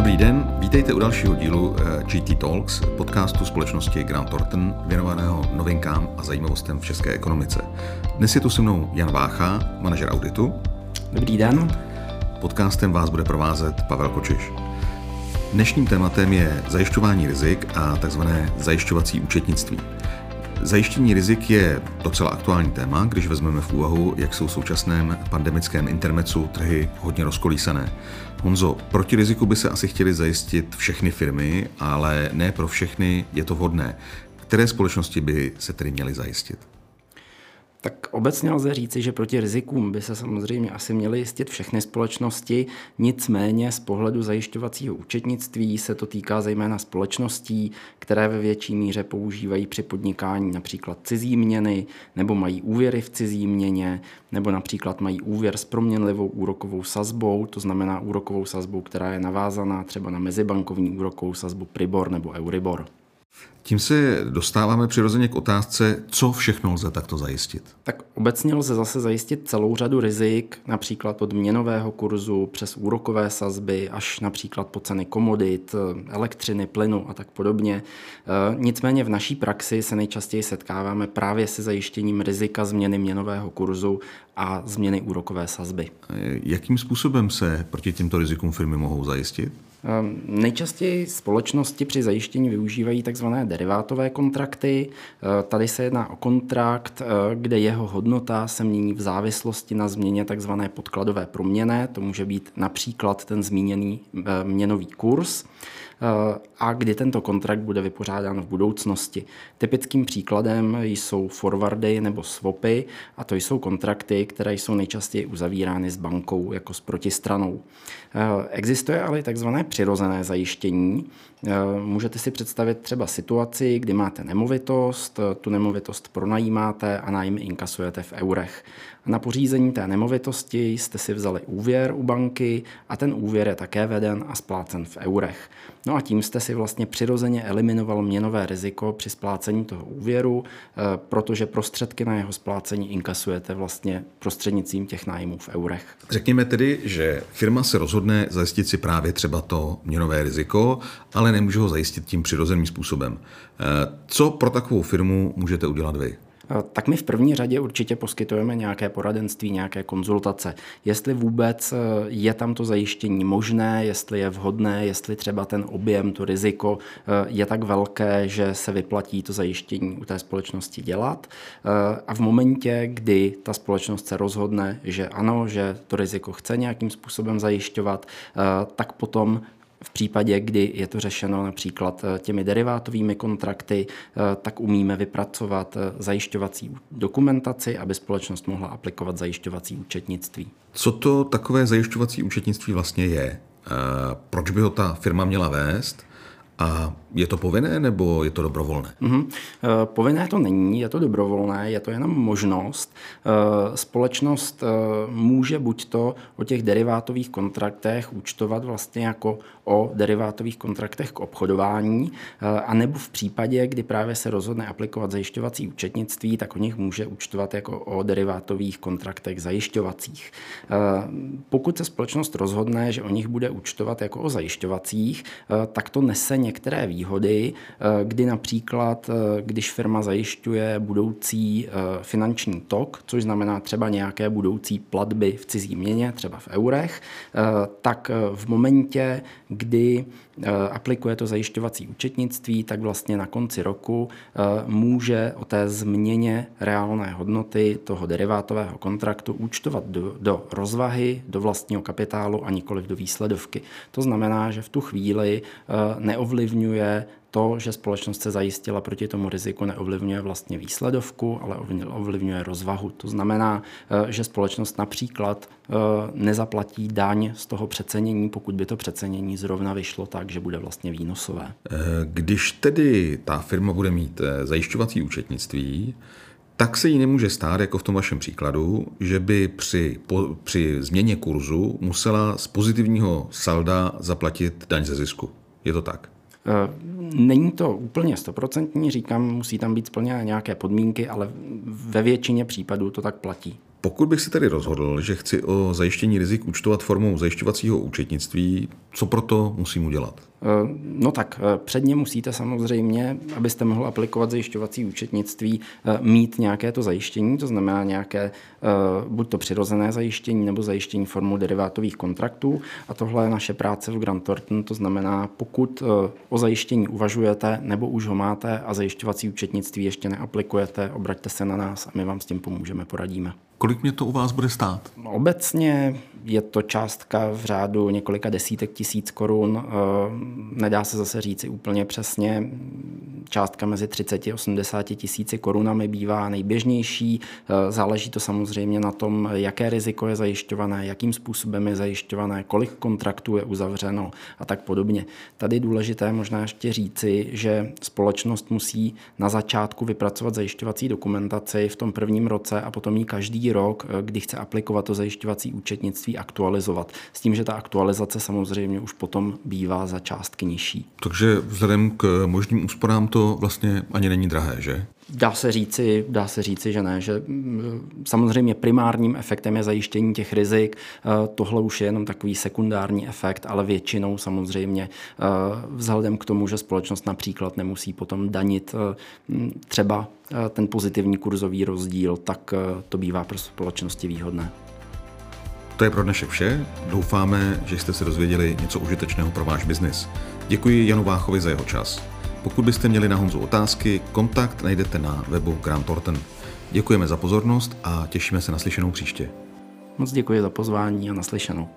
Dobrý den, vítejte u dalšího dílu eh, GT Talks, podcastu společnosti Grant Thornton, věnovaného novinkám a zajímavostem v české ekonomice. Dnes je tu se mnou Jan Vácha, manažer auditu. Dobrý den. Podcastem vás bude provázet Pavel Kočiš. Dnešním tématem je zajišťování rizik a tzv. zajišťovací účetnictví. Zajištění rizik je docela aktuální téma, když vezmeme v úvahu, jak jsou v současném pandemickém intermecu trhy hodně rozkolísané. Honzo, proti riziku by se asi chtěli zajistit všechny firmy, ale ne pro všechny je to vhodné. Které společnosti by se tedy měly zajistit? Tak obecně lze říci, že proti rizikům by se samozřejmě asi měly jistit všechny společnosti, nicméně z pohledu zajišťovacího účetnictví se to týká zejména společností, které ve větší míře používají při podnikání například cizí měny, nebo mají úvěry v cizí měně, nebo například mají úvěr s proměnlivou úrokovou sazbou, to znamená úrokovou sazbou, která je navázaná třeba na mezibankovní úrokovou sazbu Pribor nebo Euribor. Tím se dostáváme přirozeně k otázce, co všechno lze takto zajistit. Tak obecně lze zase zajistit celou řadu rizik, například od měnového kurzu přes úrokové sazby až například po ceny komodit, elektřiny, plynu a tak podobně. E, nicméně v naší praxi se nejčastěji setkáváme právě se zajištěním rizika změny měnového kurzu a změny úrokové sazby. Jakým způsobem se proti těmto rizikům firmy mohou zajistit? Ehm, nejčastěji společnosti při zajištění využívají tzv. derivátové kontrakty. Ehm, tady se jedná o kontrakt, ehm, kde jeho hodnota se mění v závislosti na změně tzv. podkladové proměny. To může být například ten zmíněný měnový kurz a kdy tento kontrakt bude vypořádán v budoucnosti. Typickým příkladem jsou forwardy nebo swapy a to jsou kontrakty, které jsou nejčastěji uzavírány s bankou jako s protistranou. Existuje ale takzvané přirozené zajištění. Můžete si představit třeba situaci, kdy máte nemovitost, tu nemovitost pronajímáte a nájmy inkasujete v eurech. Na pořízení té nemovitosti jste si vzali úvěr u banky a ten úvěr je také veden a splácen v eurech. No a tím jste si vlastně přirozeně eliminoval měnové riziko při splácení toho úvěru, eh, protože prostředky na jeho splácení inkasujete vlastně prostřednictvím těch nájmů v eurech. Řekněme tedy, že firma se rozhodne zajistit si právě třeba to měnové riziko, ale nemůže ho zajistit tím přirozeným způsobem. Eh, co pro takovou firmu můžete udělat vy? Eh, tak my v první řadě určitě poskytujeme nějaké poradenství, nějaké konzultace. Jestli vůbec eh, je tam to zajištění možné, jestli je vhodné, jestli třeba ten objem, to riziko eh, je tak velké, že se vyplatí to zajištění u té společnosti dělat. A v momentě, kdy ta společnost se rozhodne, že ano, že to riziko chce nějakým způsobem zajišťovat, tak potom v případě, kdy je to řešeno například eh, těmi derivátovými kontrakty, eh, tak umíme vypracovat eh, zajišťovací dokumentaci, aby společnost mohla aplikovat zajišťovací účetnictví. Co to takové zajišťovací účetnictví vlastně je? Proč by ho ta firma měla vést? A je to povinné nebo je to dobrovolné? Mm-hmm. Povinné to není, je to dobrovolné, je to jenom možnost. Eh, společnost eh, může buď to o těch derivátových kontraktech účtovat vlastně jako o derivátových kontraktech k obchodování, anebo v případě, kdy právě se rozhodne aplikovat zajišťovací účetnictví, tak o nich může účtovat jako o derivátových kontraktech zajišťovacích. Pokud se společnost rozhodne, že o nich bude účtovat jako o zajišťovacích, tak to nese některé výhody, eh, kdy například, eh, když firma zajišťuje budoucí eh, finanční tok, což znamená třeba nějaké budoucí platby v cizí měně, třeba v eurech, tak v momentě, kdy aplikuje to zajišťovací účetnictví, tak vlastně na konci roku může o té změně reálné hodnoty toho derivátového kontraktu účtovat do, do rozvahy, do vlastního kapitálu a nikoliv do výsledovky. To znamená, že v tu chvíli neovlivňuje to, že společnost se zajistila proti tomu riziku, neovlivňuje vlastně výsledovku, ale ovlivňuje rozvahu. To znamená, eh, že společnost například eh, nezaplatí daň z toho přecenění, pokud by to přecenění zrovna vyšlo tak, že bude vlastně výnosové. Eh, když tedy ta firma bude mít zajišťovací účetnictví, tak se jí nemůže stát, jako v tom vašem příkladu, že by při, po, při změně kurzu musela z pozitivního salda zaplatit daň ze zisku. Je to tak? Eh, není to úplně stoprocentní, říkám, musí tam být splněné nějaké podmínky, ale ve většině případů to tak platí. Pokud bych si tedy rozhodl, že chci o zajištění rizik účtovat formou zajišťovacího účetnictví, co proto musím udělat? Eh, no tak eh, předně musíte samozřejmě, abyste mohl aplikovat zajišťovací účetnictví, eh, mít nějaké to zajištění, to znamená nějaké buď to přirozené zajištění nebo zajištění formou derivátových kontraktů. A tohle je naše práce v Grant Thornton, to znamená, pokud o zajištění uvažujete nebo už ho máte a zajišťovací účetnictví ještě neaplikujete, obraťte se na nás a my vám s tím pomůžeme, poradíme. Kolik mě to u vás bude stát? Obecně je to částka v řádu několika desítek tisíc korun. Eh, nedá se zase říci úplně přesně. Částka mezi 30 a 80 tisíci korunami bývá nejběžnější. Eh, záleží to samozřejmě na tom, jaké riziko je zajišťované, jakým způsobem je zajišťované, kolik kontraktů je uzavřeno a tak podobně. Tady důležité možná ještě říci, že společnost musí na začátku vypracovat zajišťovací dokumentaci v tom prvním roce a potom ji každý rok, eh, kdy chce aplikovat to zajišťovací účetnictví, aktualizovat. S tím, že ta aktualizace samozřejmě už potom bývá za částky nižší. Takže vzhledem k možným úsporám to vlastně ani není drahé, že? Dá se říci, dá se říci, že ne, že mm, samozřejmě primárním efektem je zajištění těch rizik. Eh, tohle už je jenom takový sekundární efekt, ale většinou samozřejmě eh, vzhledem k tomu, že společnost například nemusí potom danit eh, třeba ten pozitivní kurzový rozdíl, tak to bývá pro společnosti výhodné. To je pro dnešek vše. Doufáme, že jste se dozvěděli něco užitečného pro váš biznis. Děkuji Janu Váchovi za jeho čas. Pokud byste měli na Honzu otázky, kontakt najdete na webu Grant Thornton. Děkujeme za pozornost a těšíme se na slyšenou příště. Moc děkuji za pozvání a naslyšenou.